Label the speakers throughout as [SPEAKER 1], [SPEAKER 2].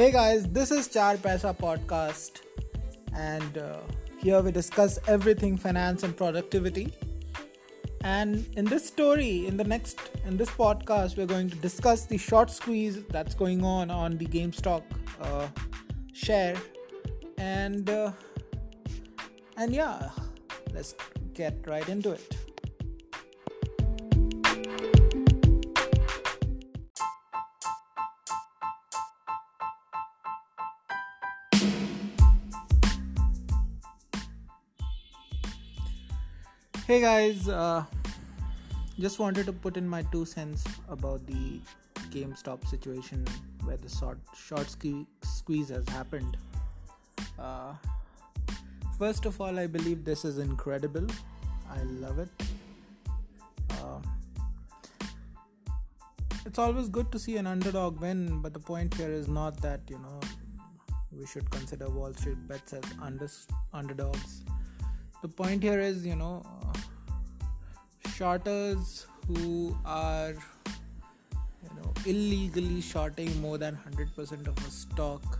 [SPEAKER 1] Hey guys, this is Char Paisa podcast, and uh, here we discuss everything finance and productivity. And in this story, in the next, in this podcast, we're going to discuss the short squeeze that's going on on the GameStop uh, share, and uh, and yeah, let's get right into it. Hey guys, uh, just wanted to put in my two cents about the GameStop situation where the short, short squeeze has happened. Uh, first of all, I believe this is incredible. I love it. Uh, it's always good to see an underdog win, but the point here is not that you know we should consider Wall Street bets as under, underdogs the point here is you know shorters who are you know illegally shorting more than 100% of a stock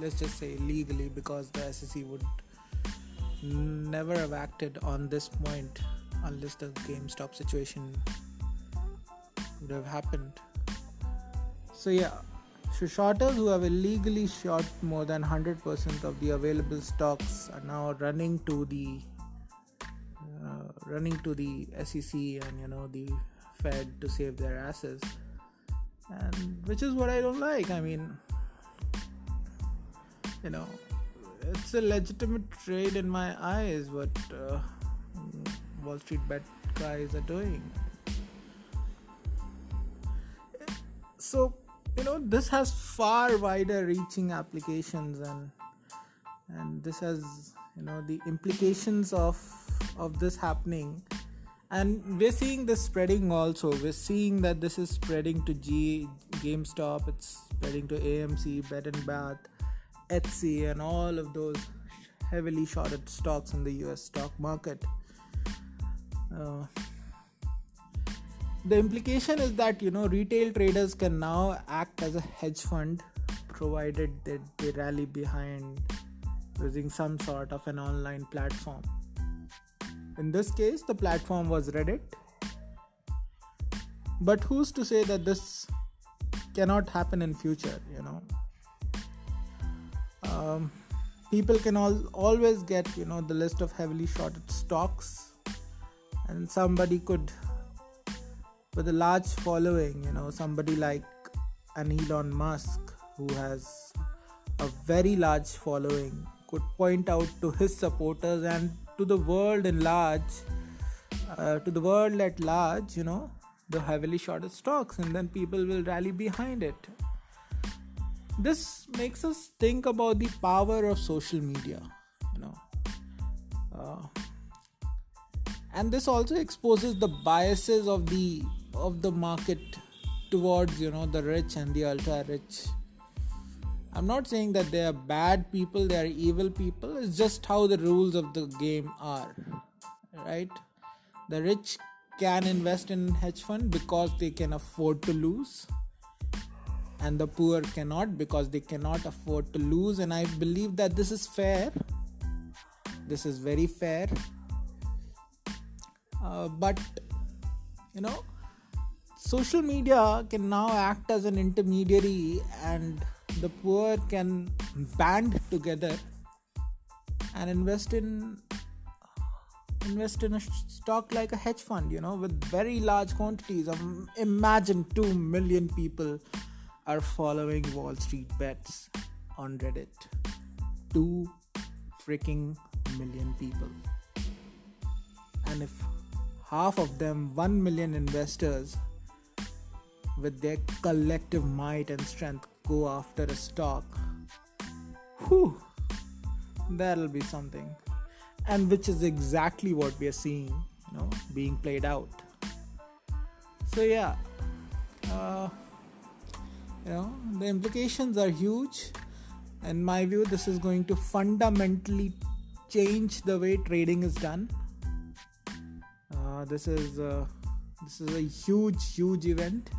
[SPEAKER 1] let's just say legally because the SEC would never have acted on this point unless the GameStop situation would have happened. So yeah. So shorters who have illegally short more than 100% of the available stocks are now running to the running to the SEC and you know the Fed to save their asses, and which is what I don't like. I mean, you know, it's a legitimate trade in my eyes what uh, Wall Street bet guys are doing. So you know this has far wider reaching applications and and this has you know the implications of of this happening. And we're seeing this spreading also. We're seeing that this is spreading to G GameStop it's spreading to AMC Bed and Bath Etsy and all of those heavily shorted stocks in the US stock market. Uh, the implication is that you know retail traders can now act as a hedge fund provided that they rally behind using some sort of an online platform in this case the platform was reddit. But who's to say that this cannot happen in future you know? Um, people can all, always get you know the list of heavily shorted stocks. And somebody could with a large following, you know, somebody like an Elon Musk who has a very large following could point out to his supporters and to the world in large, uh, to the world at large, you know, the heavily shorted stocks, and then people will rally behind it. This makes us think about the power of social media, you know. Uh, and this also exposes the biases of the of the market towards you know the rich and the ultra rich i'm not saying that they are bad people they are evil people. It's just how the rules of the game are right? The rich can invest in hedge fund because they can afford to lose and the poor cannot because they cannot afford to lose. And i believe that this is fair. This is very fair. Uh, but you know social media can now act as an intermediary and the poor can band together and invest in invest in a stock like a hedge fund you know with very large quantities of imagine 2 million people are following wall street bets on reddit. 2 freaking million people. And if half of them 1 million investors with their collective might and strength go after a stock, whew, that'll be something. And which is exactly what we are seeing, you know, being played out. So yeah, uh, you know, the implications are huge. In my view, this is going to fundamentally change the way trading is done. Uh, this is uh, this is a huge, huge event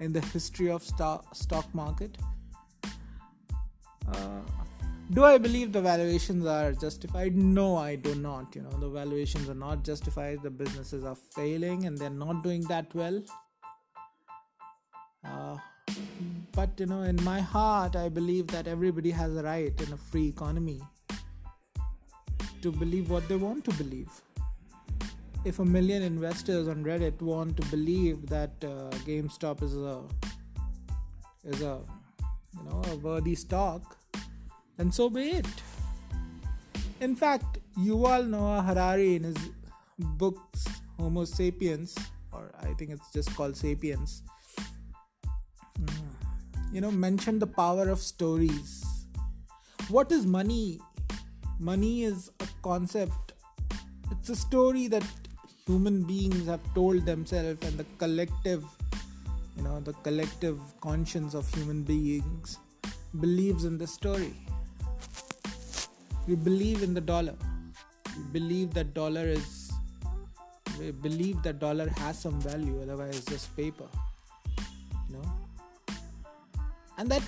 [SPEAKER 1] in the history of stock stock market Uh, do I believe the valuations are justified? No, I do not. You know, the valuations are not justified. The businesses are failing and they're not doing that well. Uh, but you know, in my heart, I believe that everybody has a right in a free economy to believe what they want to believe. If a million investors on Reddit want to believe that uh, GameStop is a is a you know a worthy stock, then so be it. In fact, Yuval Noah Harari in his books Homo Sapiens, or I think it's just called Sapiens, mm, you know, mentioned the power of stories. What is money? Money is a concept. It's a story that human beings have told themselves and the collective you know the collective conscience of human beings believes in the story. We believe in the dollar. We believe that dollar is we believe that dollar has some value otherwise it's just paper you know? And that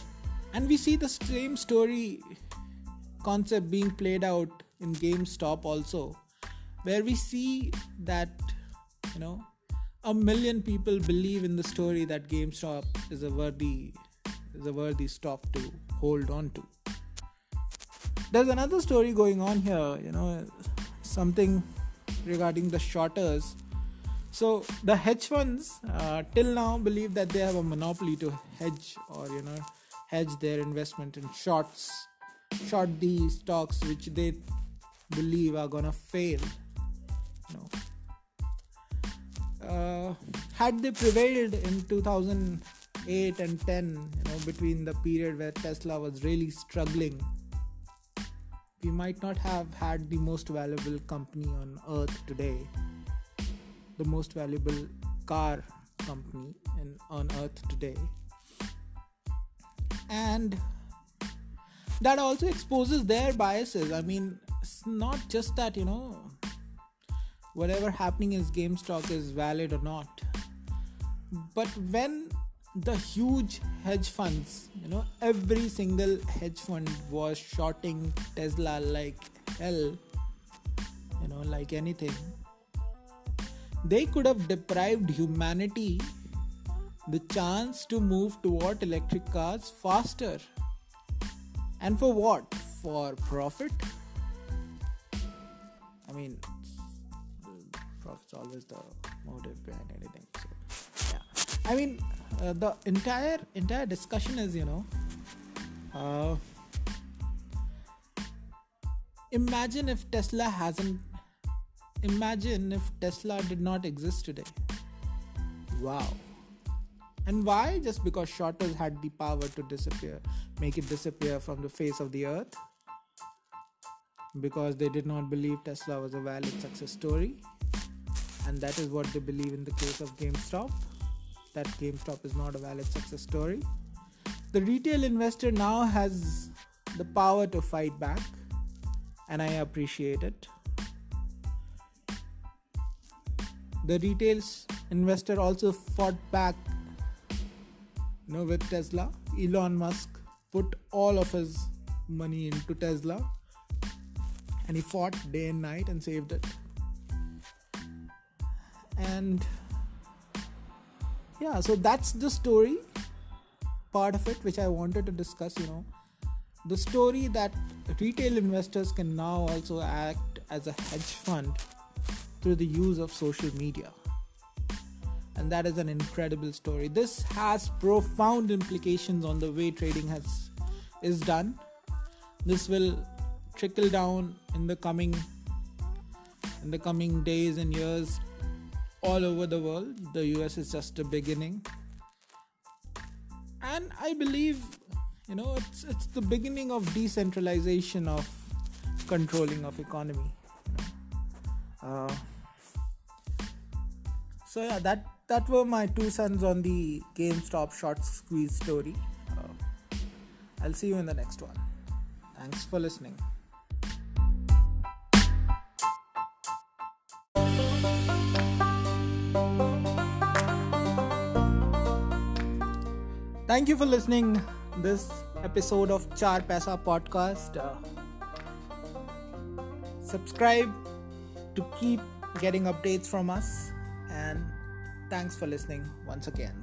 [SPEAKER 1] and we see the same story concept being played out in GameStop also where we see that you know a million people believe in the story that GameStop is a worthy is a worthy stock to hold on to. There's another story going on here, you know, something regarding the shorters. So the hedge funds uh, till now believe that they have a monopoly to hedge or you know hedge their investment in shorts, short the stocks which they believe are gonna fail. Uh, had they prevailed in 2008 and 10 you know between the period where tesla was really struggling we might not have had the most valuable company on earth today. The most valuable car company in, on earth today. And that also exposes their biases. I mean it's not just that you know whatever happening is GameStop is valid or not. But when the huge hedge funds, you know, every single hedge fund was shorting Tesla like hell, you know, like anything, they could have deprived humanity the chance to move toward electric cars faster. And for what? For profit? I mean, profit's always the motive behind anything so. Yeah. I mean uh, the entire entire discussion is you know uh, imagine if tesla hasn't imagine if tesla did not exist today. Wow. And why? Just because shorters had the power to disappear make it disappear from the face of the earth. Because they did not believe tesla was a valid success story and that is what they believe in the case of GameStop that GameStop is not a valid success story. The retail investor now has the power to fight back, and I appreciate it. The retail investor also fought back you know, with Tesla. Elon Musk put all of his money into Tesla and he fought day and night and saved it and yeah so that's the story part of it which i wanted to discuss you know. The story that retail investors can now also act as a hedge fund through the use of social media. And that is an incredible story. This has profound implications on the way trading has is done. This will trickle down in the coming in the coming days and years all over the world. The US is just a beginning. And I believe, you know, it's it's the beginning of decentralization of controlling of economy. Uh, so yeah, that that were my two cents on the GameStop short squeeze story. Uh, I'll see you in the next one. Thanks for listening. Thank you for listening this episode of Char Paisa podcast. Uh, subscribe to keep getting updates from us, and thanks for listening once again.